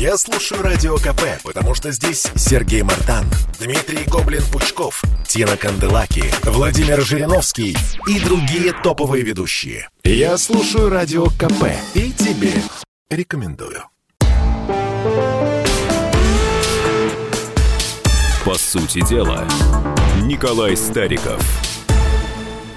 Я слушаю Радио КП, потому что здесь Сергей Мартан, Дмитрий Гоблин-Пучков, Тина Канделаки, Владимир Жириновский и другие топовые ведущие. Я слушаю Радио КП и тебе рекомендую. По сути дела, Николай Стариков.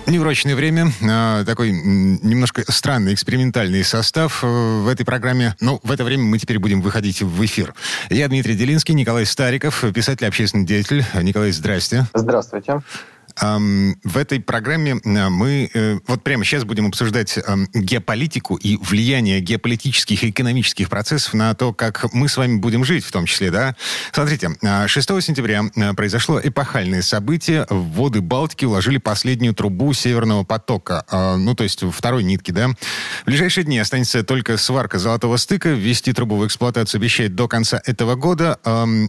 Неурочное время. Э, такой немножко странный экспериментальный состав э, в этой программе. Но в это время мы теперь будем выходить в эфир. Я Дмитрий Делинский, Николай Стариков, писатель, общественный деятель. Николай, здрасте. Здравствуйте. В этой программе э, мы э, вот прямо сейчас будем обсуждать геополитику и влияние геополитических и экономических процессов на то, как мы с вами будем жить в том числе, да? Смотрите, 6 э, сентября произошло эпохальное событие. В воды Балтики уложили последнюю трубу Северного потока, ну, то есть второй нитки, да? В ближайшие дни останется только сварка золотого стыка. Ввести трубу в эксплуатацию обещает до конца этого года.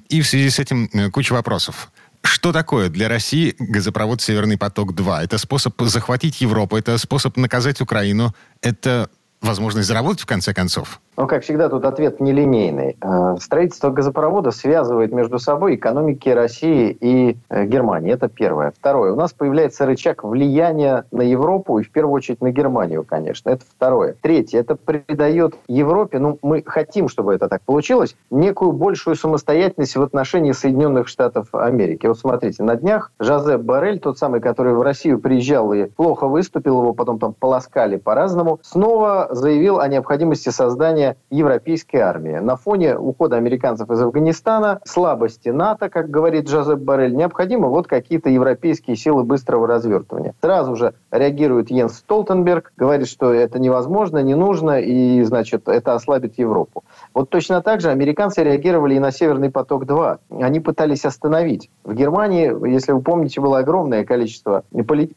И в связи с этим куча вопросов. Что такое для России газопровод «Северный поток-2»? Это способ захватить Европу, это способ наказать Украину, это возможность заработать в конце концов? Ну, как всегда, тут ответ нелинейный. Э, строительство газопровода связывает между собой экономики России и э, Германии. Это первое. Второе. У нас появляется рычаг влияния на Европу и, в первую очередь, на Германию, конечно. Это второе. Третье. Это придает Европе, ну, мы хотим, чтобы это так получилось, некую большую самостоятельность в отношении Соединенных Штатов Америки. Вот смотрите, на днях Жозеп Барель, тот самый, который в Россию приезжал и плохо выступил, его потом там полоскали по-разному, снова заявил о необходимости создания создания европейской армии. На фоне ухода американцев из Афганистана, слабости НАТО, как говорит Джозеп Барель, необходимы вот какие-то европейские силы быстрого развертывания. Сразу же реагирует Йенс Столтенберг, говорит, что это невозможно, не нужно, и, значит, это ослабит Европу. Вот точно так же американцы реагировали и на «Северный поток-2». Они пытались остановить. В Германии, если вы помните, было огромное количество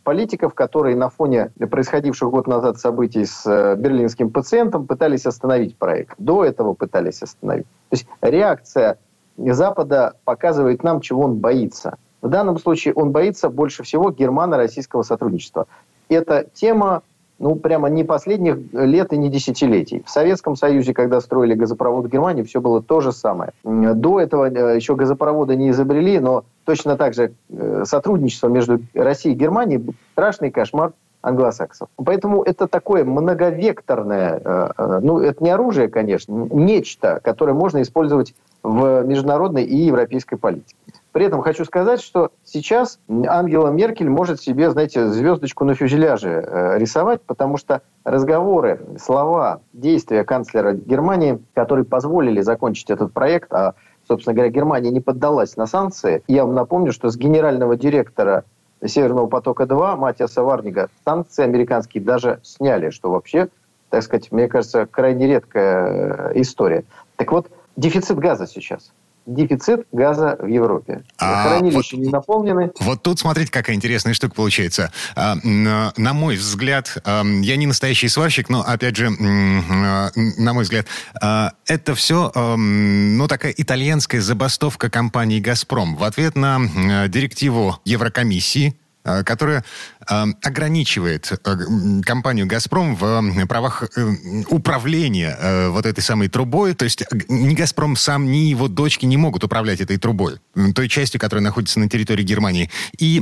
политиков, которые на фоне происходивших год назад событий с э, берлинским пациентом пытались остановить проект. До этого пытались остановить. То есть реакция Запада показывает нам, чего он боится. В данном случае он боится больше всего германо-российского сотрудничества. Это тема, ну, прямо не последних лет и не десятилетий. В Советском Союзе, когда строили газопровод в Германии, все было то же самое. До этого э, еще газопроводы не изобрели, но точно так же э, сотрудничество между Россией и Германией – страшный кошмар англосаксов. Поэтому это такое многовекторное, э, ну, это не оружие, конечно, нечто, которое можно использовать в международной и европейской политике. При этом хочу сказать, что сейчас Ангела Меркель может себе, знаете, звездочку на фюзеляже э, рисовать, потому что разговоры, слова, действия канцлера Германии, которые позволили закончить этот проект, а, собственно говоря, Германия не поддалась на санкции. Я вам напомню, что с генерального директора Северного потока-2 Матиаса Варнига санкции американские даже сняли, что вообще, так сказать, мне кажется, крайне редкая э, история. Так вот, дефицит газа сейчас дефицит газа в Европе. А, Хранилища вот, не наполнены. Вот тут смотрите, какая интересная штука получается. А, на, на мой взгляд, а, я не настоящий сварщик, но, опять же, а, на мой взгляд, а, это все, а, ну, такая итальянская забастовка компании «Газпром» в ответ на а, директиву Еврокомиссии, которая э, ограничивает э, компанию «Газпром» в правах управления вот этой самой трубой. То есть ни «Газпром» сам, ни его дочки не могут управлять этой трубой, той частью, которая находится на территории Германии. И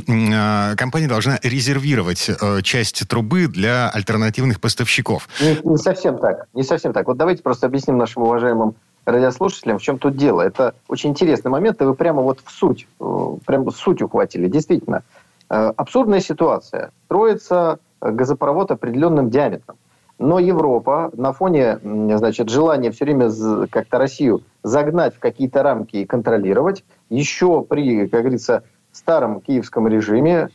компания должна резервировать часть трубы для альтернативных поставщиков. Не, не совсем так. Не совсем так. Вот давайте просто объясним нашим уважаемым радиослушателям, в чем тут дело. Это очень интересный момент, и вы прямо вот в суть, прямо суть ухватили. Действительно, Э, абсурдная ситуация. Строится газопровод определенным диаметром. Но Европа на фоне значит, желания все время как-то Россию загнать в какие-то рамки и контролировать, еще при, как говорится, старом киевском режиме,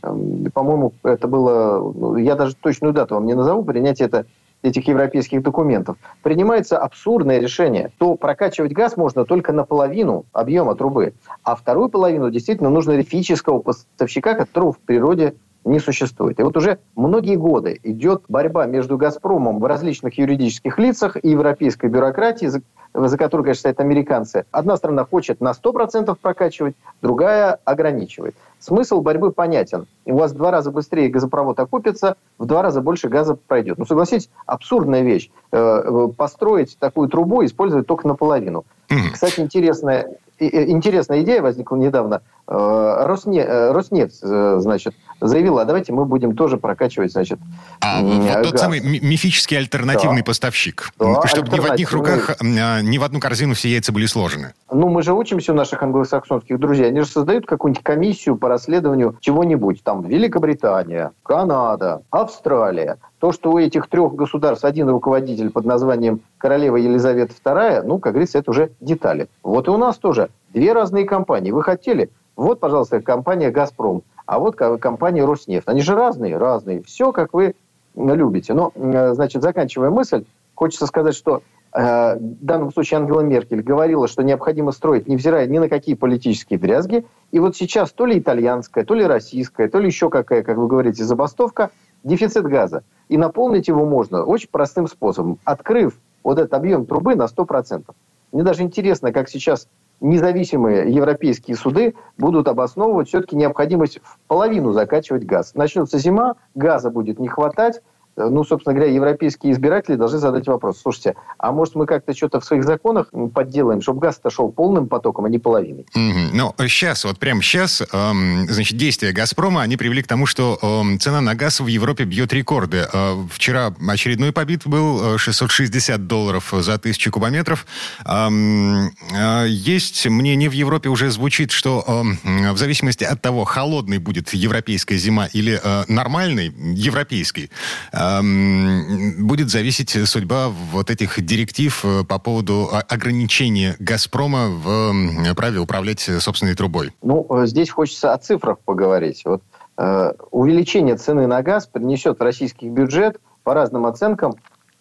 по-моему, это было, ну, я даже точную дату вам не назову, принятие это этих европейских документов, принимается абсурдное решение, то прокачивать газ можно только наполовину объема трубы, а вторую половину действительно нужно физического поставщика, которого в природе не существует. И вот уже многие годы идет борьба между «Газпромом» в различных юридических лицах и европейской бюрократии, за, которую, конечно, стоят американцы. Одна страна хочет на 100% прокачивать, другая ограничивает. Смысл борьбы понятен. У вас в два раза быстрее газопровод окупится, в два раза больше газа пройдет. Ну, согласитесь, абсурдная вещь. Э, построить такую трубу использовать только наполовину. Кстати, интересная, интересная идея возникла недавно. Э, Росне, э, Роснефть, э, значит, заявила, а давайте мы будем тоже прокачивать, значит, а, вот тот самый мифический альтернативный да. поставщик. Да, чтобы ни в одних руках, а, ни в одну корзину все яйца были сложены. Ну, мы же учимся у наших англосаксонских друзей. Они же создают какую-нибудь комиссию по расследованию чего-нибудь. Там Великобритания, Канада, Австралия. То, что у этих трех государств один руководитель под названием королева Елизавета II, ну, как говорится, это уже детали. Вот и у нас тоже две разные компании. Вы хотели? Вот, пожалуйста, компания «Газпром», а вот компания «Роснефть». Они же разные, разные. Все, как вы любите. Но, значит, заканчивая мысль, хочется сказать, что э, в данном случае Ангела Меркель говорила, что необходимо строить, невзирая ни на какие политические дрязги. И вот сейчас то ли итальянская, то ли российская, то ли еще какая, как вы говорите, забастовка, дефицит газа. И наполнить его можно очень простым способом, открыв вот этот объем трубы на 100%. Мне даже интересно, как сейчас независимые европейские суды будут обосновывать все-таки необходимость в половину закачивать газ. Начнется зима, газа будет не хватать, ну, собственно говоря, европейские избиратели должны задать вопрос. Слушайте, а может мы как-то что-то в своих законах подделаем, чтобы газ-то шел полным потоком, а не половиной? Mm-hmm. Ну, сейчас, вот прямо сейчас, эм, значит, действия «Газпрома», они привели к тому, что эм, цена на газ в Европе бьет рекорды. Э, вчера очередной побит был, 660 э, долларов за тысячу кубометров. Эм, э, есть мнение в Европе уже звучит, что э, в зависимости от того, холодной будет европейская зима или э, нормальной, европейской, будет зависеть судьба вот этих директив э, по поводу ограничения «Газпрома» в праве управлять собственной трубой? Ну, э, здесь хочется о цифрах поговорить. Вот э, увеличение цены на газ принесет в российский бюджет по разным оценкам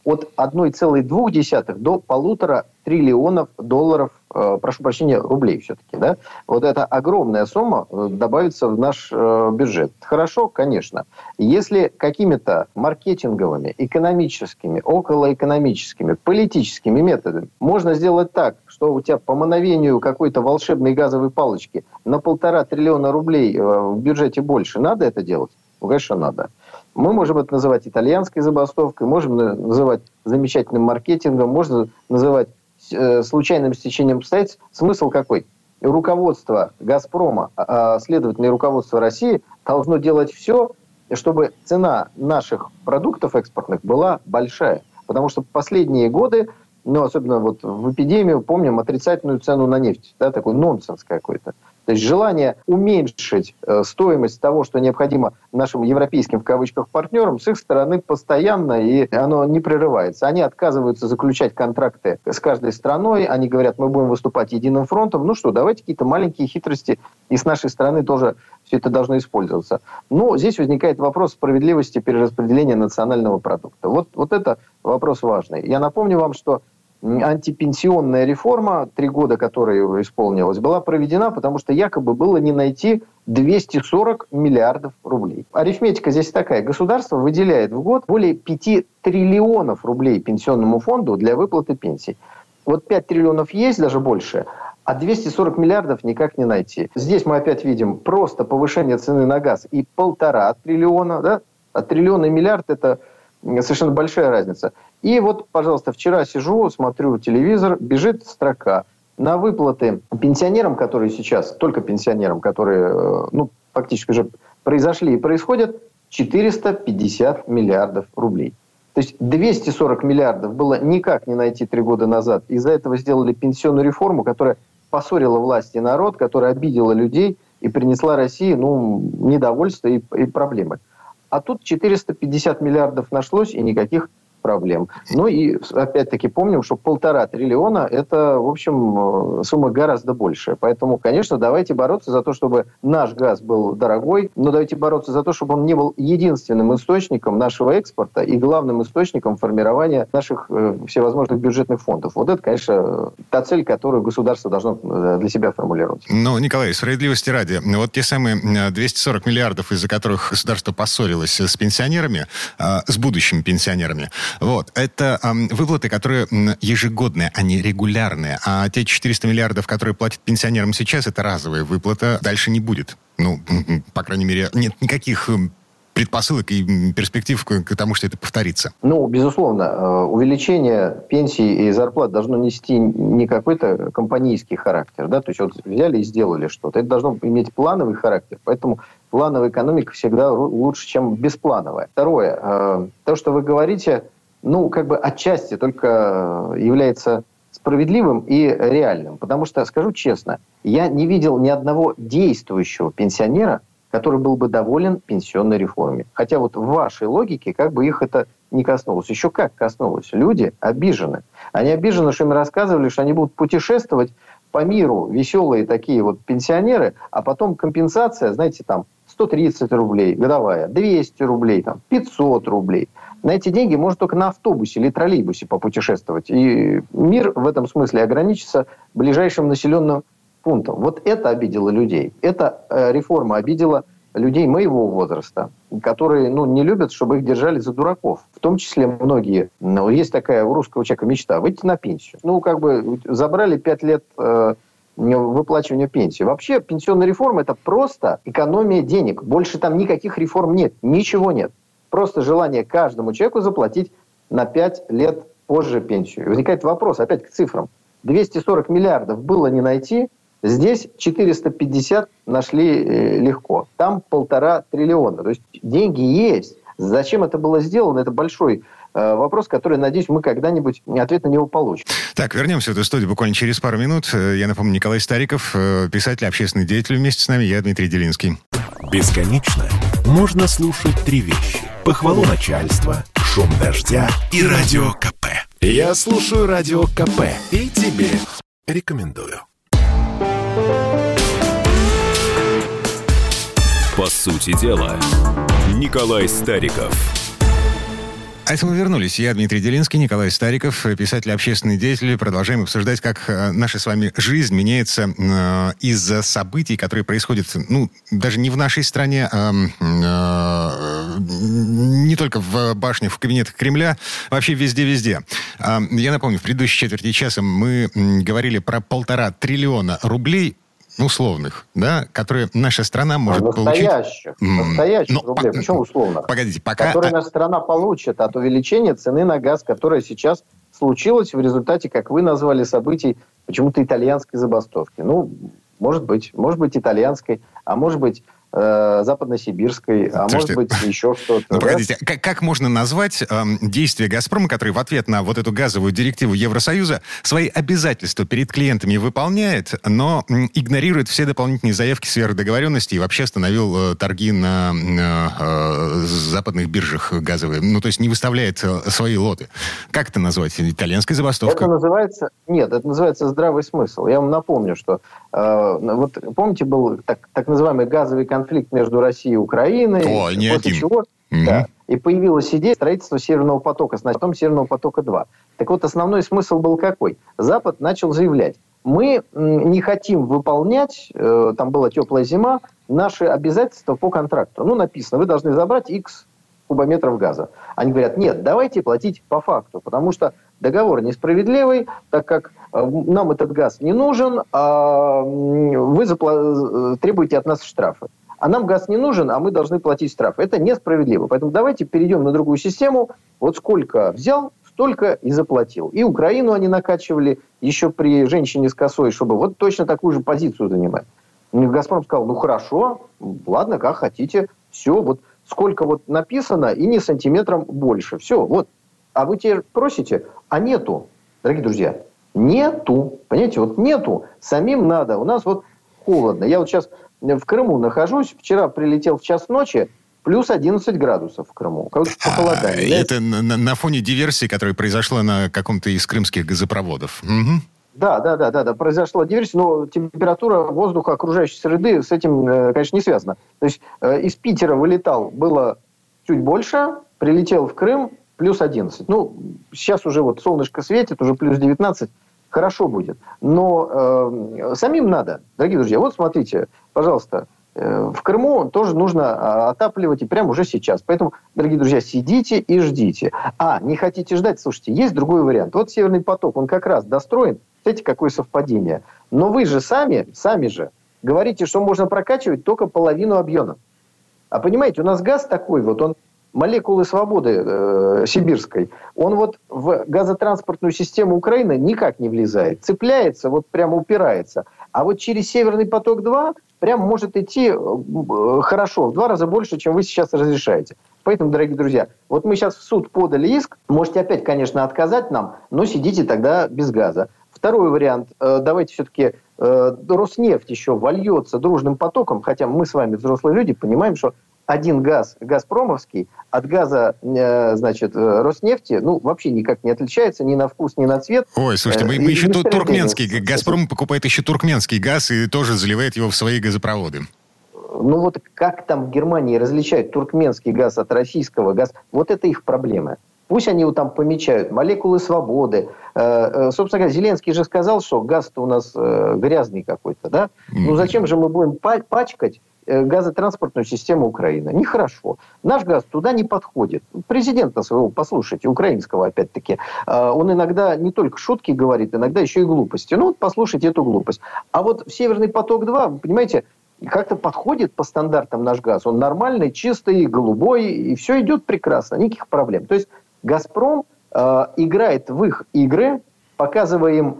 от 1,2 до полутора триллионов долларов, э, прошу прощения, рублей все-таки. Да? Вот эта огромная сумма э, добавится в наш э, бюджет. Хорошо, конечно. Если какими-то маркетинговыми, экономическими, околоэкономическими, политическими методами можно сделать так, что у тебя по мановению какой-то волшебной газовой палочки на полтора триллиона рублей в бюджете больше, надо это делать? Ну, конечно, надо. Мы можем это называть итальянской забастовкой, можем называть замечательным маркетингом, можно называть э, случайным стечением обстоятельств. Смысл какой? Руководство «Газпрома», а, а, следовательно, руководство России должно делать все, чтобы цена наших продуктов экспортных была большая. Потому что последние годы, ну, особенно вот в эпидемию, помним отрицательную цену на нефть. Да, такой нонсенс какой-то. То есть желание уменьшить э, стоимость того, что необходимо нашим европейским в кавычках партнерам, с их стороны постоянно, и оно не прерывается. Они отказываются заключать контракты с каждой страной, они говорят, мы будем выступать единым фронтом. Ну что, давайте какие-то маленькие хитрости, и с нашей стороны тоже все это должно использоваться. Но здесь возникает вопрос справедливости перераспределения национального продукта. Вот, вот это вопрос важный. Я напомню вам, что антипенсионная реформа, три года которой исполнилась, была проведена, потому что якобы было не найти 240 миллиардов рублей. Арифметика здесь такая. Государство выделяет в год более 5 триллионов рублей пенсионному фонду для выплаты пенсий. Вот 5 триллионов есть, даже больше, а 240 миллиардов никак не найти. Здесь мы опять видим просто повышение цены на газ и полтора триллиона. Да? А триллион и миллиард – это совершенно большая разница. И вот, пожалуйста, вчера сижу, смотрю телевизор, бежит строка на выплаты пенсионерам, которые сейчас, только пенсионерам, которые, э, ну, фактически уже произошли и происходят, 450 миллиардов рублей. То есть 240 миллиардов было никак не найти три года назад. Из-за этого сделали пенсионную реформу, которая поссорила власть и народ, которая обидела людей и принесла России ну, недовольство и, и проблемы. А тут 450 миллиардов нашлось, и никаких проблем. Ну и опять-таки помним, что полтора триллиона – это, в общем, э, сумма гораздо большая. Поэтому, конечно, давайте бороться за то, чтобы наш газ был дорогой, но давайте бороться за то, чтобы он не был единственным источником нашего экспорта и главным источником формирования наших э, всевозможных бюджетных фондов. Вот это, конечно, та цель, которую государство должно э, для себя формулировать. Ну, Николай, справедливости ради, вот те самые 240 миллиардов, из-за которых государство поссорилось с пенсионерами, с будущими пенсионерами, вот. Это э, выплаты, которые ежегодные, они регулярные. А те 400 миллиардов, которые платят пенсионерам сейчас, это разовая выплата. Дальше не будет. Ну, по крайней мере, нет никаких предпосылок и перспектив к, к тому, что это повторится? Ну, безусловно, э, увеличение пенсий и зарплат должно нести не какой-то компанийский характер, да, то есть вот взяли и сделали что-то. Это должно иметь плановый характер, поэтому плановая экономика всегда лучше, чем бесплановая. Второе, э, то, что вы говорите, ну, как бы отчасти только является справедливым и реальным. Потому что, скажу честно, я не видел ни одного действующего пенсионера, который был бы доволен пенсионной реформой. Хотя вот в вашей логике как бы их это не коснулось. Еще как коснулось. Люди обижены. Они обижены, что им рассказывали, что они будут путешествовать по миру, веселые такие вот пенсионеры, а потом компенсация, знаете, там 130 рублей годовая, 200 рублей, там, 500 рублей. На эти деньги можно только на автобусе или троллейбусе попутешествовать. И мир в этом смысле ограничится ближайшим населенным пунктом. Вот это обидело людей. Эта э, реформа обидела людей моего возраста, которые ну, не любят, чтобы их держали за дураков. В том числе многие. Ну, есть такая у русского человека мечта – выйти на пенсию. Ну, как бы забрали пять лет э, выплачивания пенсии. Вообще пенсионная реформа – это просто экономия денег. Больше там никаких реформ нет. Ничего нет. Просто желание каждому человеку заплатить на 5 лет позже пенсию. И возникает вопрос, опять к цифрам. 240 миллиардов было не найти, здесь 450 нашли э, легко. Там полтора триллиона. То есть деньги есть. Зачем это было сделано, это большой э, вопрос, который, надеюсь, мы когда-нибудь ответ на него получим. Так, вернемся в эту студию буквально через пару минут. Э, я напомню, Николай Стариков, писатель, общественный деятель вместе с нами, я Дмитрий Делинский. Бесконечно можно слушать три вещи похвалу начальства, шум дождя и радио КП. Я слушаю радио КП и тебе рекомендую. По сути дела, Николай Стариков – а это мы вернулись. Я Дмитрий Делинский, Николай Стариков, писатель, общественный деятель. Продолжаем обсуждать, как э, наша с вами жизнь меняется э, из-за событий, которые происходят, ну, даже не в нашей стране, а э, не только в башнях, в кабинетах Кремля, вообще везде-везде. Э, я напомню, в предыдущей четверти часа мы говорили про полтора триллиона рублей условных, да, которые наша страна может настоящих, получить... Настоящих Но, рублей. По... Почему условно? Погодите, пока... Которые наша страна получит от увеличения цены на газ, которое сейчас случилось в результате, как вы назвали, событий почему-то итальянской забастовки. Ну, может быть, может быть итальянской, а может быть э, западносибирской, а Слушайте, может быть еще что-то. Ну, да? погодите, как, как можно назвать э, действия «Газпрома», который в ответ на вот эту газовую директиву Евросоюза свои обязательства перед клиентами выполняет, но игнорирует все дополнительные заявки сверхдоговоренности и вообще остановил э, торги на э, западных биржах газовые, ну, то есть не выставляет э, свои лоты. Как это назвать? Итальянская забастовка? Это называется... Нет, это называется здравый смысл. Я вам напомню, что э, вот помните, был так, так называемый газовый конфликт конфликт между Россией и Украиной. О, не один. Чего, угу. да, и появилась идея строительства Северного потока, потом Северного потока-2. Так вот, основной смысл был какой? Запад начал заявлять, мы не хотим выполнять, э, там была теплая зима, наши обязательства по контракту. Ну, написано, вы должны забрать X кубометров газа. Они говорят, нет, давайте платить по факту, потому что договор несправедливый, так как э, нам этот газ не нужен, а вы запла- э, требуете от нас штрафы а нам газ не нужен, а мы должны платить штраф. Это несправедливо. Поэтому давайте перейдем на другую систему. Вот сколько взял, столько и заплатил. И Украину они накачивали еще при женщине с косой, чтобы вот точно такую же позицию занимать. И «Газпром» сказал, ну хорошо, ладно, как хотите. Все, вот сколько вот написано, и не сантиметром больше. Все, вот. А вы теперь просите, а нету, дорогие друзья, нету. Понимаете, вот нету. Самим надо. У нас вот холодно. Я вот сейчас в Крыму нахожусь. Вчера прилетел в час ночи. Плюс 11 градусов в Крыму. Как похолодание. А, это на, на фоне диверсии, которая произошла на каком-то из крымских газопроводов. Угу. Да, да, да, да, да, произошла диверсия, но температура воздуха окружающей среды с этим, э, конечно, не связана. То есть э, из Питера вылетал, было чуть больше, прилетел в Крым, плюс 11. Ну, сейчас уже вот солнышко светит, уже плюс 19 хорошо будет. Но э, самим надо, дорогие друзья. Вот смотрите, пожалуйста, э, в Крыму тоже нужно а, отапливать и прямо уже сейчас. Поэтому, дорогие друзья, сидите и ждите. А, не хотите ждать? Слушайте, есть другой вариант. Вот Северный поток, он как раз достроен. Смотрите, какое совпадение. Но вы же сами, сами же говорите, что можно прокачивать только половину объема. А понимаете, у нас газ такой вот, он молекулы свободы э, сибирской, он вот в газотранспортную систему Украины никак не влезает. Цепляется, вот прямо упирается. А вот через Северный поток-2 прям может идти э, хорошо, в два раза больше, чем вы сейчас разрешаете. Поэтому, дорогие друзья, вот мы сейчас в суд подали иск, можете опять, конечно, отказать нам, но сидите тогда без газа. Второй вариант, э, давайте все-таки э, Роснефть еще вольется дружным потоком, хотя мы с вами, взрослые люди, понимаем, что один газ, газпромовский, от газа, э, значит, э, Роснефти, ну, вообще никак не отличается ни на вкус, ни на цвет. Ой, слушайте, мы, мы еще тут туркменский, Газпром покупает еще туркменский газ и тоже заливает его в свои газопроводы. Ну вот как там в Германии различают туркменский газ от российского газа, вот это их проблема. Пусть они его там помечают, молекулы свободы. Э, собственно говоря, Зеленский же сказал, что газ-то у нас грязный какой-то, да? Ну зачем же мы будем пачкать Э, газотранспортную систему Украины. Нехорошо. Наш газ туда не подходит. Президента своего, послушайте, украинского опять-таки, э, он иногда не только шутки говорит, иногда еще и глупости. Ну вот послушайте эту глупость. А вот Северный поток-2, вы понимаете, как-то подходит по стандартам наш газ. Он нормальный, чистый, голубой, и все идет прекрасно, никаких проблем. То есть «Газпром» э, играет в их игры, показывая им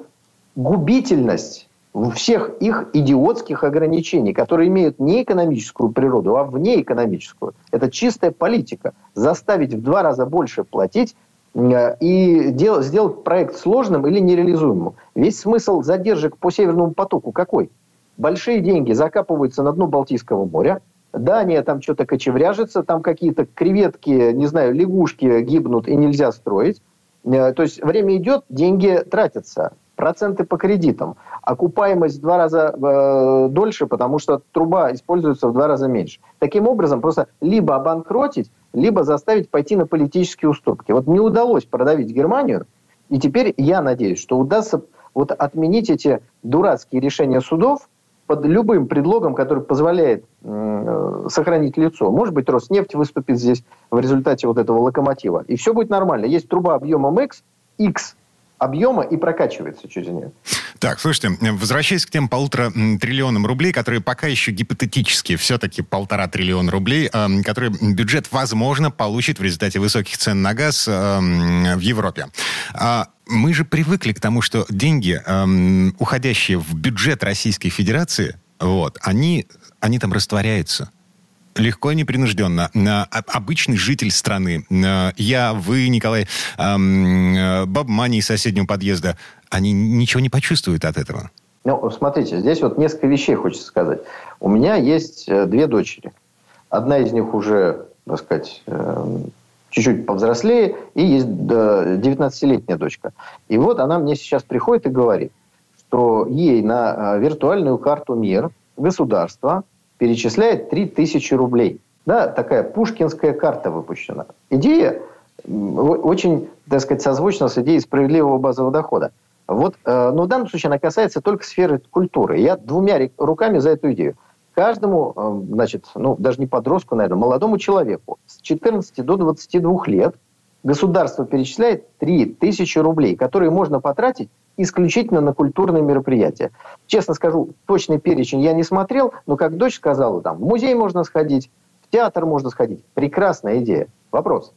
губительность всех их идиотских ограничений, которые имеют не экономическую природу, а вне экономическую. Это чистая политика. Заставить в два раза больше платить э, и дел, сделать проект сложным или нереализуемым. Весь смысл задержек по Северному потоку какой? Большие деньги закапываются на дно Балтийского моря, Дания там что-то кочевряжется, там какие-то креветки, не знаю, лягушки гибнут и нельзя строить. Э, то есть время идет, деньги тратятся проценты по кредитам. Окупаемость в два раза э, дольше, потому что труба используется в два раза меньше. Таким образом, просто либо обанкротить, либо заставить пойти на политические уступки. Вот не удалось продавить Германию, и теперь я надеюсь, что удастся вот отменить эти дурацкие решения судов под любым предлогом, который позволяет э, сохранить лицо. Может быть, Роснефть выступит здесь в результате вот этого локомотива. И все будет нормально. Есть труба объемом X, X объема и прокачивается через нее. Так, слушайте, возвращаясь к тем полутора триллионам рублей, которые пока еще гипотетически, все-таки полтора триллиона рублей, э, которые бюджет, возможно, получит в результате высоких цен на газ э, в Европе. А мы же привыкли к тому, что деньги, э, уходящие в бюджет Российской Федерации, вот, они, они там растворяются легко и непринужденно. Обычный житель страны, я, вы, Николай, Баб Мани из соседнего подъезда, они ничего не почувствуют от этого. Ну, смотрите, здесь вот несколько вещей хочется сказать. У меня есть э, две дочери. Одна из них уже, так сказать, эм, чуть-чуть повзрослее, и есть 19-летняя дочка. И вот она мне сейчас приходит и говорит, что ей на э, виртуальную карту МИР государство перечисляет 3000 рублей. Да, такая пушкинская карта выпущена. Идея очень, так сказать, созвучна с идеей справедливого базового дохода. Вот, э, но в данном случае она касается только сферы культуры. Я двумя руками за эту идею. Каждому, э, значит, ну, даже не подростку, наверное, молодому человеку с 14 до 22 лет государство перечисляет 3000 рублей, которые можно потратить исключительно на культурные мероприятия. Честно скажу, точный перечень я не смотрел, но как дочь сказала, там, в музей можно сходить, в театр можно сходить. Прекрасная идея. Вопрос.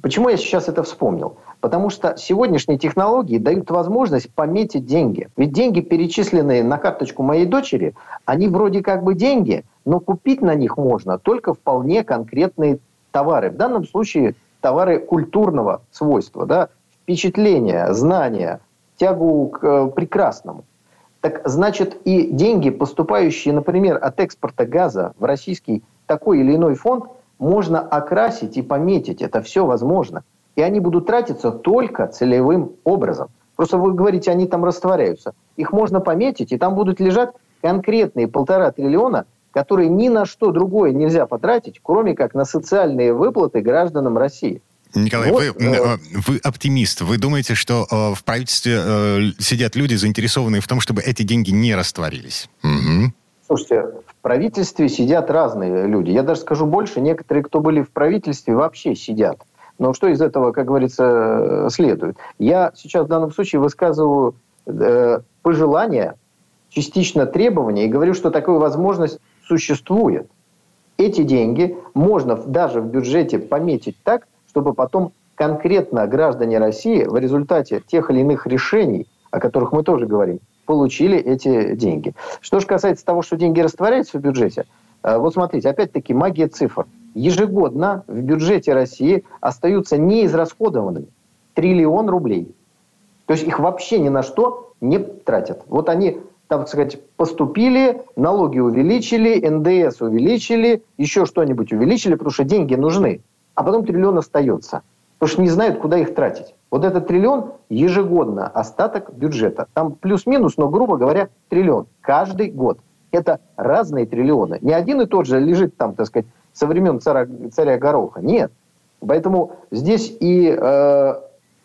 Почему я сейчас это вспомнил? Потому что сегодняшние технологии дают возможность пометить деньги. Ведь деньги, перечисленные на карточку моей дочери, они вроде как бы деньги, но купить на них можно только вполне конкретные товары. В данном случае товары культурного свойства, да, впечатления, знания, тягу к э, прекрасному. Так значит, и деньги, поступающие, например, от экспорта газа в российский такой или иной фонд, можно окрасить и пометить. Это все возможно. И они будут тратиться только целевым образом. Просто вы говорите, они там растворяются. Их можно пометить, и там будут лежать конкретные полтора триллиона, которые ни на что другое нельзя потратить, кроме как на социальные выплаты гражданам России. Николай, вот, вы, э, вы оптимист. Вы думаете, что э, в правительстве э, сидят люди, заинтересованные в том, чтобы эти деньги не растворились? Угу. Слушайте, в правительстве сидят разные люди. Я даже скажу больше, некоторые, кто были в правительстве, вообще сидят. Но что из этого, как говорится, следует? Я сейчас в данном случае высказываю э, пожелания, частично требования, и говорю, что такая возможность существует. Эти деньги можно даже в бюджете пометить так, чтобы потом конкретно граждане России в результате тех или иных решений, о которых мы тоже говорим, получили эти деньги. Что же касается того, что деньги растворяются в бюджете, э, вот смотрите, опять-таки магия цифр. Ежегодно в бюджете России остаются неизрасходованными триллион рублей. То есть их вообще ни на что не тратят. Вот они, так сказать, поступили, налоги увеличили, НДС увеличили, еще что-нибудь увеличили, потому что деньги нужны. А потом триллион остается. Потому что не знают, куда их тратить. Вот этот триллион ежегодно остаток бюджета. Там плюс-минус, но, грубо говоря, триллион. Каждый год. Это разные триллионы. Не один и тот же лежит там, так сказать, со времен царя, царя Гороха. Нет. Поэтому здесь и э,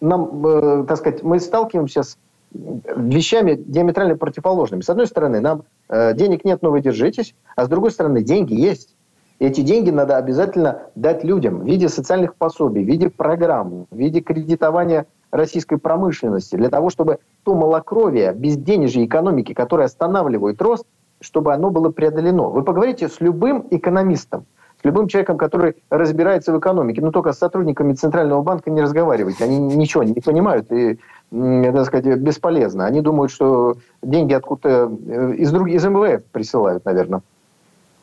нам, э, так сказать, мы сталкиваемся с вещами диаметрально противоположными. С одной стороны, нам э, денег нет, но вы держитесь, а с другой стороны, деньги есть. Эти деньги надо обязательно дать людям в виде социальных пособий, в виде программ, в виде кредитования российской промышленности, для того, чтобы то малокровие, безденежье экономики, которое останавливает рост, чтобы оно было преодолено. Вы поговорите с любым экономистом, с любым человеком, который разбирается в экономике, но только с сотрудниками Центрального банка не разговаривайте. Они ничего не понимают и, так сказать, бесполезно. Они думают, что деньги откуда-то э, из, друг... из МВФ присылают, наверное.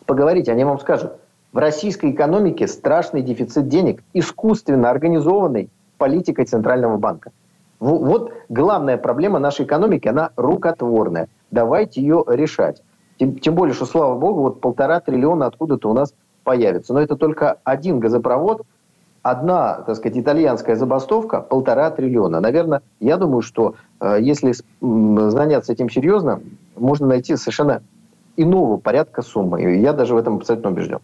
Поговорите, они вам скажут. В российской экономике страшный дефицит денег, искусственно организованный политикой Центрального банка. Вот главная проблема нашей экономики, она рукотворная. Давайте ее решать. Тем, тем более, что, слава богу, вот полтора триллиона откуда-то у нас появится. Но это только один газопровод, одна, так сказать, итальянская забастовка, полтора триллиона. Наверное, я думаю, что э, если заняться этим серьезно, можно найти совершенно иного порядка суммы. Я даже в этом абсолютно убежден.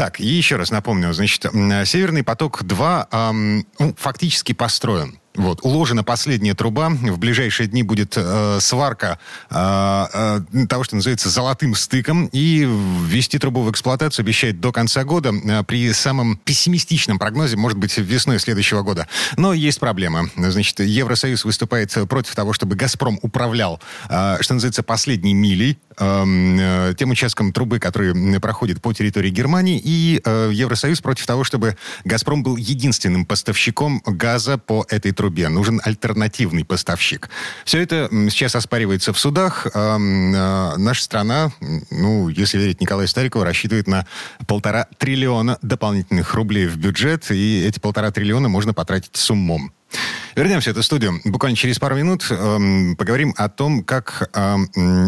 Так, и еще раз напомню, значит, «Северный поток-2» эм, ну, фактически построен. Вот, уложена последняя труба. В ближайшие дни будет э, сварка э, э, того, что называется золотым стыком. И ввести трубу в эксплуатацию обещает до конца года. Э, при самом пессимистичном прогнозе, может быть, весной следующего года. Но есть проблема. Значит, Евросоюз выступает против того, чтобы «Газпром» управлял, э, что называется, последней милей, э, тем участком трубы, который проходит по территории Германии. И Евросоюз против того, чтобы «Газпром» был единственным поставщиком газа по этой трубе. Нужен альтернативный поставщик. Все это сейчас оспаривается в судах. А, наша страна, ну, если верить Николаю Старикову, рассчитывает на полтора триллиона дополнительных рублей в бюджет, и эти полтора триллиона можно потратить с умом. Вернемся в эту студию. Буквально через пару минут э, поговорим о том, как э,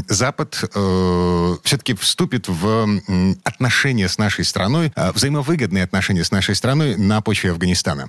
Запад э, все-таки вступит в э, отношения с нашей страной, э, взаимовыгодные отношения с нашей страной на почве Афганистана.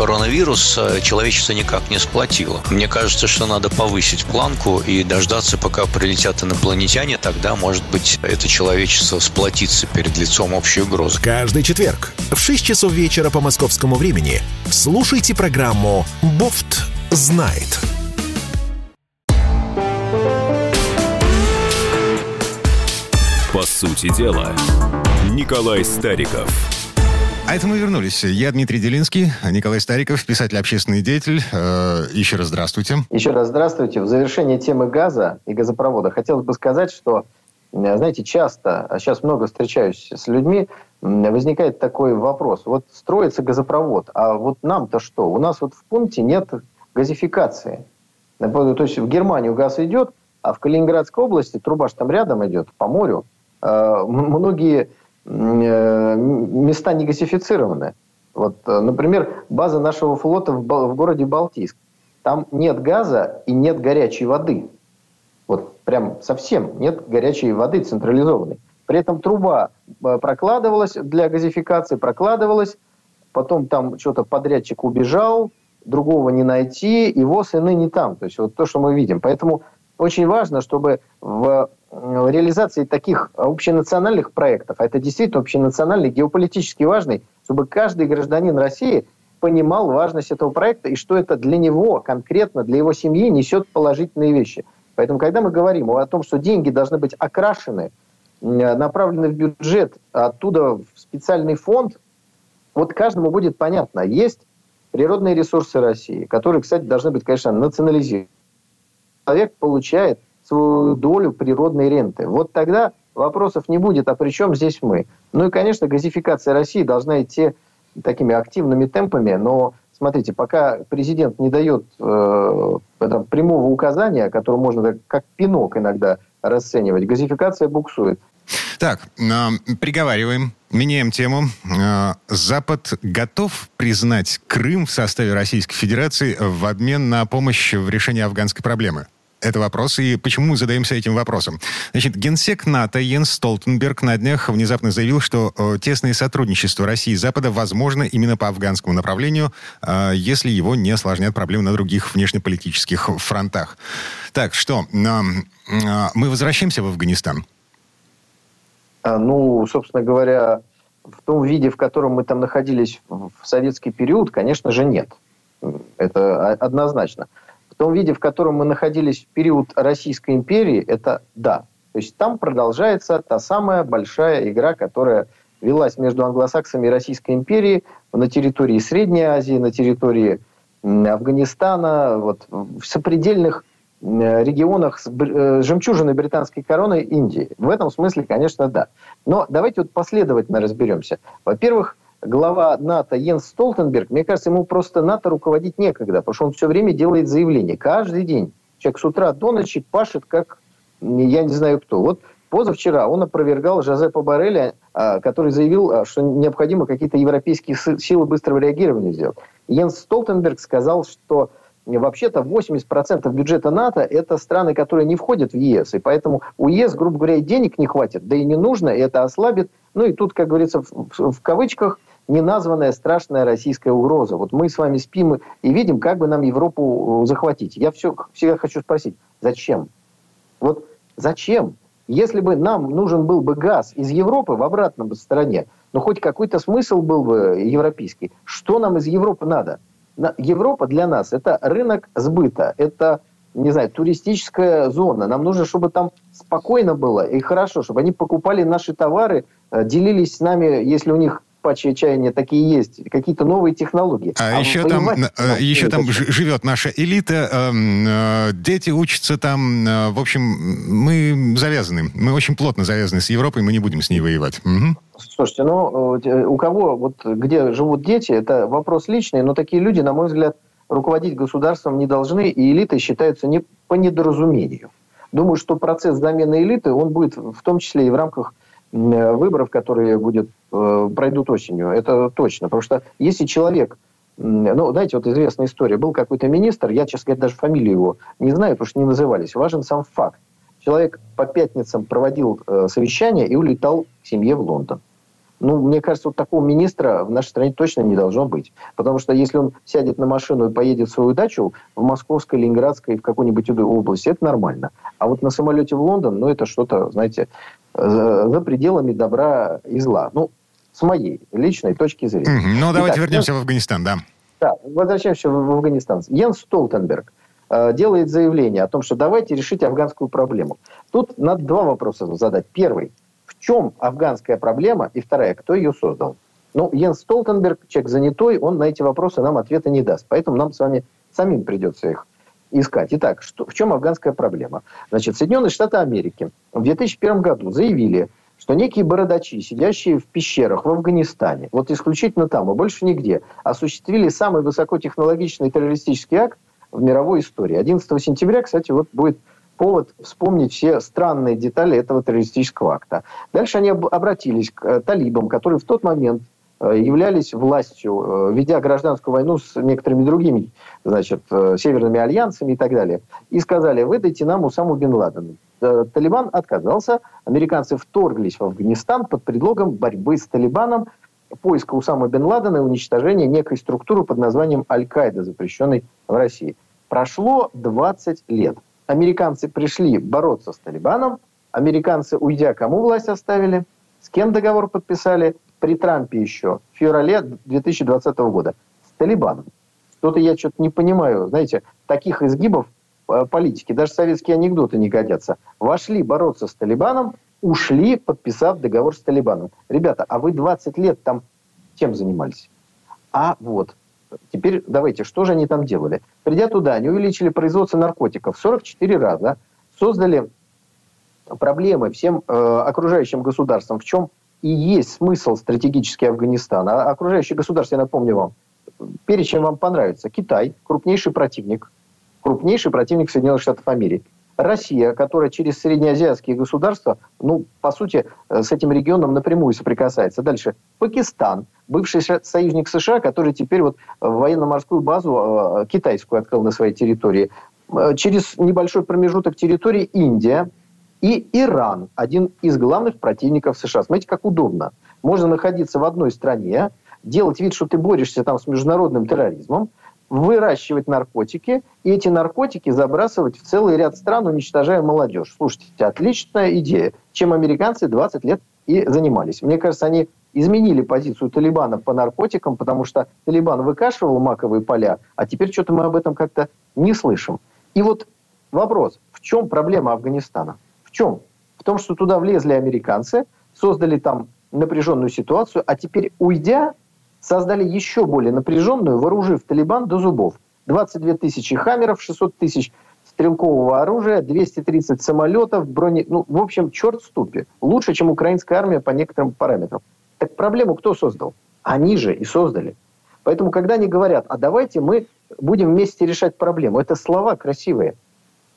коронавирус э, человечество никак не сплотило. Мне кажется, что надо повысить планку и дождаться, пока прилетят инопланетяне, тогда, может быть, это человечество сплотится перед лицом общей угрозы. Каждый четверг в 6 часов вечера по московскому времени слушайте программу «Бофт знает». По сути дела, Николай Стариков – а это мы вернулись. Я Дмитрий Делинский, Николай Стариков, писатель, общественный деятель. Э, еще раз здравствуйте. Еще раз здравствуйте. В завершении темы газа и газопровода хотелось бы сказать, что, э, знаете, часто, а сейчас много встречаюсь с людьми, возникает такой вопрос. Вот строится газопровод, а вот нам-то что? У нас вот в пункте нет газификации. То есть в Германию газ идет, а в Калининградской области, труба же там рядом идет, по морю, э, многие Э, места не газифицированы. Вот, э, например, база нашего флота в, в городе Балтийск. Там нет газа и нет горячей воды. Вот прям совсем нет горячей воды централизованной. При этом труба э, прокладывалась для газификации, прокладывалась, потом там что-то подрядчик убежал, другого не найти, и ВОЗ и ныне там. То есть вот то, что мы видим. Поэтому очень важно, чтобы в реализации таких общенациональных проектов, а это действительно общенациональный, геополитически важный, чтобы каждый гражданин России понимал важность этого проекта и что это для него конкретно, для его семьи несет положительные вещи. Поэтому, когда мы говорим о том, что деньги должны быть окрашены, направлены в бюджет, оттуда в специальный фонд, вот каждому будет понятно. Есть природные ресурсы России, которые, кстати, должны быть, конечно, национализированы. Человек получает свою долю природной ренты. Вот тогда вопросов не будет, а при чем здесь мы? Ну и, конечно, газификация России должна идти такими активными темпами, но смотрите, пока президент не дает э, прямого указания, которое можно как пинок иногда расценивать, газификация буксует. Так, э, приговариваем, меняем тему. Э, Запад готов признать Крым в составе Российской Федерации в обмен на помощь в решении афганской проблемы? Это вопрос, и почему мы задаемся этим вопросом? Значит, генсек НАТО Йенс Столтенберг на днях внезапно заявил, что э, тесное сотрудничество России и Запада возможно именно по афганскому направлению, э, если его не осложнят проблемы на других внешнеполитических фронтах. Так, что, э, мы возвращаемся в Афганистан? А, ну, собственно говоря, в том виде, в котором мы там находились в советский период, конечно же, нет. Это однозначно том виде, в котором мы находились в период Российской империи, это да. То есть там продолжается та самая большая игра, которая велась между англосаксами и Российской империей на территории Средней Азии, на территории Афганистана, вот, в сопредельных регионах с э, жемчужиной британской короны Индии. В этом смысле, конечно, да. Но давайте вот последовательно разберемся. Во-первых, глава НАТО Йенс Столтенберг, мне кажется, ему просто НАТО руководить некогда, потому что он все время делает заявления. Каждый день. Человек с утра до ночи пашет, как я не знаю кто. Вот позавчера он опровергал Жозепа Барреля, а, который заявил, а, что необходимо какие-то европейские силы быстрого реагирования сделать. Йенс Столтенберг сказал, что вообще-то 80% бюджета НАТО – это страны, которые не входят в ЕС. И поэтому у ЕС, грубо говоря, денег не хватит, да и не нужно, и это ослабит. Ну и тут, как говорится, в, в кавычках – неназванная страшная российская угроза. Вот мы с вами спим и видим, как бы нам Европу э, захватить. Я все, всегда хочу спросить, зачем? Вот зачем? Если бы нам нужен был бы газ из Европы в обратном стороне, ну хоть какой-то смысл был бы европейский. Что нам из Европы надо? Европа для нас это рынок сбыта, это не знаю, туристическая зона. Нам нужно, чтобы там спокойно было и хорошо, чтобы они покупали наши товары, э, делились с нами, если у них паче чаяния такие есть, какие-то новые технологии. А, а еще там, э, еще там живет наша элита, эм, э, дети учатся там, э, в общем, мы завязаны, мы очень плотно завязаны с Европой, мы не будем с ней воевать. Угу. Слушайте, ну, у кого, вот где живут дети, это вопрос личный, но такие люди, на мой взгляд, руководить государством не должны, и элиты считаются не по недоразумению. Думаю, что процесс замены элиты, он будет в том числе и в рамках выборов, которые будет, пройдут осенью. Это точно. Потому что если человек ну, знаете, вот известная история. Был какой-то министр, я, честно говоря, даже фамилию его не знаю, потому что не назывались. Важен сам факт. Человек по пятницам проводил э, совещание и улетал к семье в Лондон. Ну, мне кажется, вот такого министра в нашей стране точно не должно быть. Потому что если он сядет на машину и поедет в свою дачу в Московской, Ленинградской, в какой-нибудь области, это нормально. А вот на самолете в Лондон, ну, это что-то, знаете, за, за пределами добра и зла. Ну, с моей личной точки зрения. Mm-hmm. Ну, давайте Итак, вернемся Йен... в Афганистан, да. Да, возвращаемся в, в Афганистан. Йен Столтенберг э, делает заявление о том, что давайте решить афганскую проблему. Тут надо два вопроса задать. Первый чем афганская проблема? И вторая, кто ее создал? Ну, Йенс Столтенберг, человек занятой, он на эти вопросы нам ответа не даст. Поэтому нам с вами самим придется их искать. Итак, что, в чем афганская проблема? Значит, Соединенные Штаты Америки в 2001 году заявили, что некие бородачи, сидящие в пещерах в Афганистане, вот исключительно там и больше нигде, осуществили самый высокотехнологичный террористический акт в мировой истории. 11 сентября, кстати, вот будет повод вспомнить все странные детали этого террористического акта. Дальше они обратились к э, талибам, которые в тот момент э, являлись властью, э, ведя гражданскую войну с некоторыми другими значит, северными альянсами и так далее. И сказали, выдайте нам Усаму бен Ладена. Талибан отказался, американцы вторглись в Афганистан под предлогом борьбы с Талибаном, поиска Усама бен Ладена и уничтожения некой структуры под названием Аль-Каида, запрещенной в России. Прошло 20 лет. Американцы пришли бороться с Талибаном, американцы, уйдя, кому власть оставили, с кем договор подписали, при Трампе еще, в феврале 2020 года, с Талибаном. Что-то я что-то не понимаю. Знаете, таких изгибов э, политики, даже советские анекдоты не годятся. Вошли бороться с Талибаном, ушли, подписав договор с Талибаном. Ребята, а вы 20 лет там чем занимались? А вот, теперь давайте, что же они там делали? Придя туда, они увеличили производство наркотиков в 44 раза, создали проблемы всем э, окружающим государствам, в чем и есть смысл стратегический Афганистана. А окружающие государства, я напомню вам, перечень вам понравится. Китай, крупнейший противник, крупнейший противник Соединенных Штатов Америки. Россия, которая через среднеазиатские государства, ну, по сути, э, с этим регионом напрямую соприкасается. Дальше. Пакистан, бывший союзник США, который теперь вот военно-морскую базу э, китайскую открыл на своей территории. Э, через небольшой промежуток территории Индия и Иран, один из главных противников США. Смотрите, как удобно. Можно находиться в одной стране, делать вид, что ты борешься там с международным терроризмом, выращивать наркотики, и эти наркотики забрасывать в целый ряд стран, уничтожая молодежь. Слушайте, отличная идея, чем американцы 20 лет и занимались. Мне кажется, они изменили позицию Талибана по наркотикам, потому что Талибан выкашивал маковые поля, а теперь что-то мы об этом как-то не слышим. И вот вопрос, в чем проблема Афганистана? В чем? В том, что туда влезли американцы, создали там напряженную ситуацию, а теперь, уйдя, создали еще более напряженную, вооружив Талибан до зубов. 22 тысячи хаммеров, 600 тысяч стрелкового оружия, 230 самолетов, брони... Ну, в общем, черт ступи. Лучше, чем украинская армия по некоторым параметрам. Так проблему кто создал? Они же и создали. Поэтому, когда они говорят, а давайте мы будем вместе решать проблему, это слова красивые.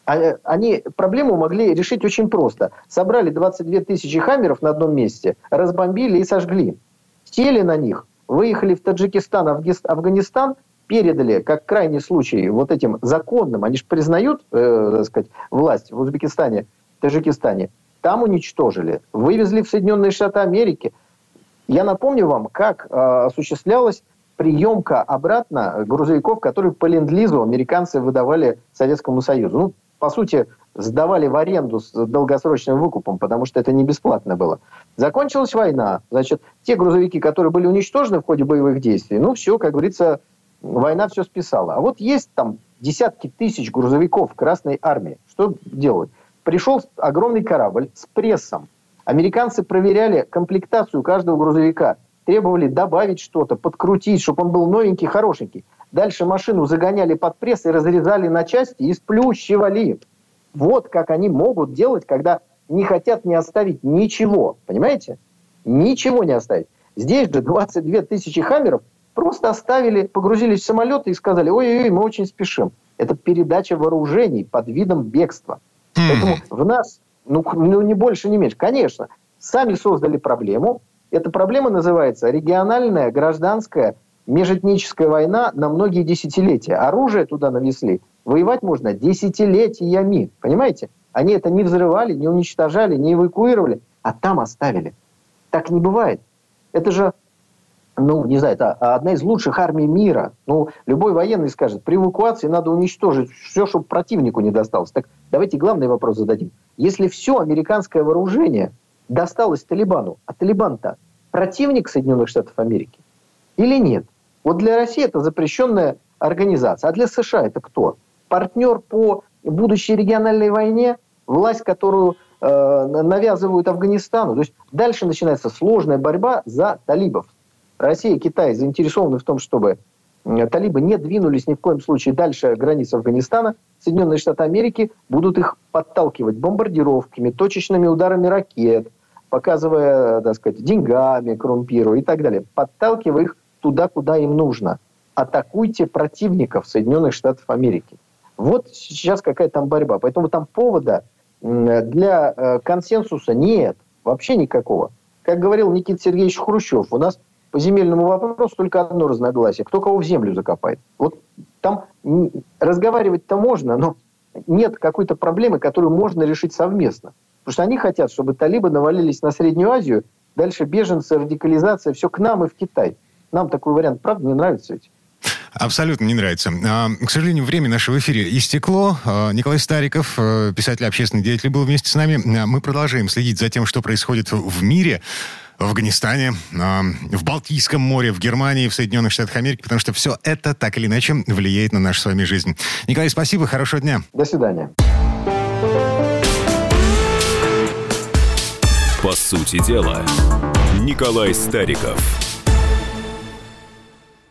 А, они проблему могли решить очень просто. Собрали 22 тысячи хаммеров на одном месте, разбомбили и сожгли. Сели на них, выехали в Таджикистан, Афганистан, передали, как крайний случай, вот этим законным, они же признают, э, так сказать, власть в Узбекистане, Таджикистане, там уничтожили, вывезли в Соединенные Штаты Америки. Я напомню вам, как э, осуществлялась приемка обратно грузовиков, которые по ленд-лизу американцы выдавали Советскому Союзу. Ну, по сути, сдавали в аренду с долгосрочным выкупом, потому что это не бесплатно было. Закончилась война. Значит, те грузовики, которые были уничтожены в ходе боевых действий, ну, все, как говорится, война все списала. А вот есть там десятки тысяч грузовиков Красной Армии. Что делают? Пришел огромный корабль с прессом. Американцы проверяли комплектацию каждого грузовика. Требовали добавить что-то, подкрутить, чтобы он был новенький, хорошенький. Дальше машину загоняли под пресс и разрезали на части и сплющивали. Вот как они могут делать, когда не хотят не оставить ничего. Понимаете? Ничего не оставить. Здесь же 22 тысячи хаммеров просто оставили, погрузились в самолеты и сказали, ой-ой-ой, мы очень спешим. Это передача вооружений под видом бегства. Поэтому в нас, ну, ну не больше, не меньше. Конечно, сами создали проблему. Эта проблема называется региональная гражданская межэтническая война на многие десятилетия. Оружие туда навесли. Воевать можно десятилетиями. Понимаете? Они это не взрывали, не уничтожали, не эвакуировали, а там оставили. Так не бывает. Это же, ну, не знаю, это одна из лучших армий мира. Ну, любой военный скажет, при эвакуации надо уничтожить все, чтобы противнику не досталось. Так давайте главный вопрос зададим. Если все американское вооружение досталось Талибану, а Талибан-то противник Соединенных Штатов Америки или нет? Вот для России это запрещенная организация. А для США это кто? Партнер по будущей региональной войне, власть, которую э, навязывают Афганистану. То есть дальше начинается сложная борьба за талибов. Россия и Китай заинтересованы в том, чтобы талибы не двинулись ни в коем случае дальше границ Афганистана. Соединенные Штаты Америки будут их подталкивать бомбардировками, точечными ударами ракет, показывая, так сказать, деньгами, коррумпируя и так далее, подталкивая их туда, куда им нужно. Атакуйте противников Соединенных Штатов Америки. Вот сейчас какая там борьба. Поэтому там повода для э, консенсуса нет. Вообще никакого. Как говорил Никита Сергеевич Хрущев, у нас по земельному вопросу только одно разногласие. Кто кого в землю закопает. Вот там разговаривать-то можно, но нет какой-то проблемы, которую можно решить совместно. Потому что они хотят, чтобы талибы навалились на Среднюю Азию, дальше беженцы, радикализация, все к нам и в Китай. Нам такой вариант, правда, не нравится ведь? Абсолютно не нравится. А, к сожалению, время нашего эфира истекло. А, Николай Стариков, э, писатель, общественный деятель, был вместе с нами. А, мы продолжаем следить за тем, что происходит в мире в Афганистане, в Балтийском море, в Германии, в Соединенных Штатах Америки, потому что все это так или иначе влияет на нашу с вами жизнь. Николай, спасибо, хорошего дня. До свидания. По сути дела, Николай Стариков.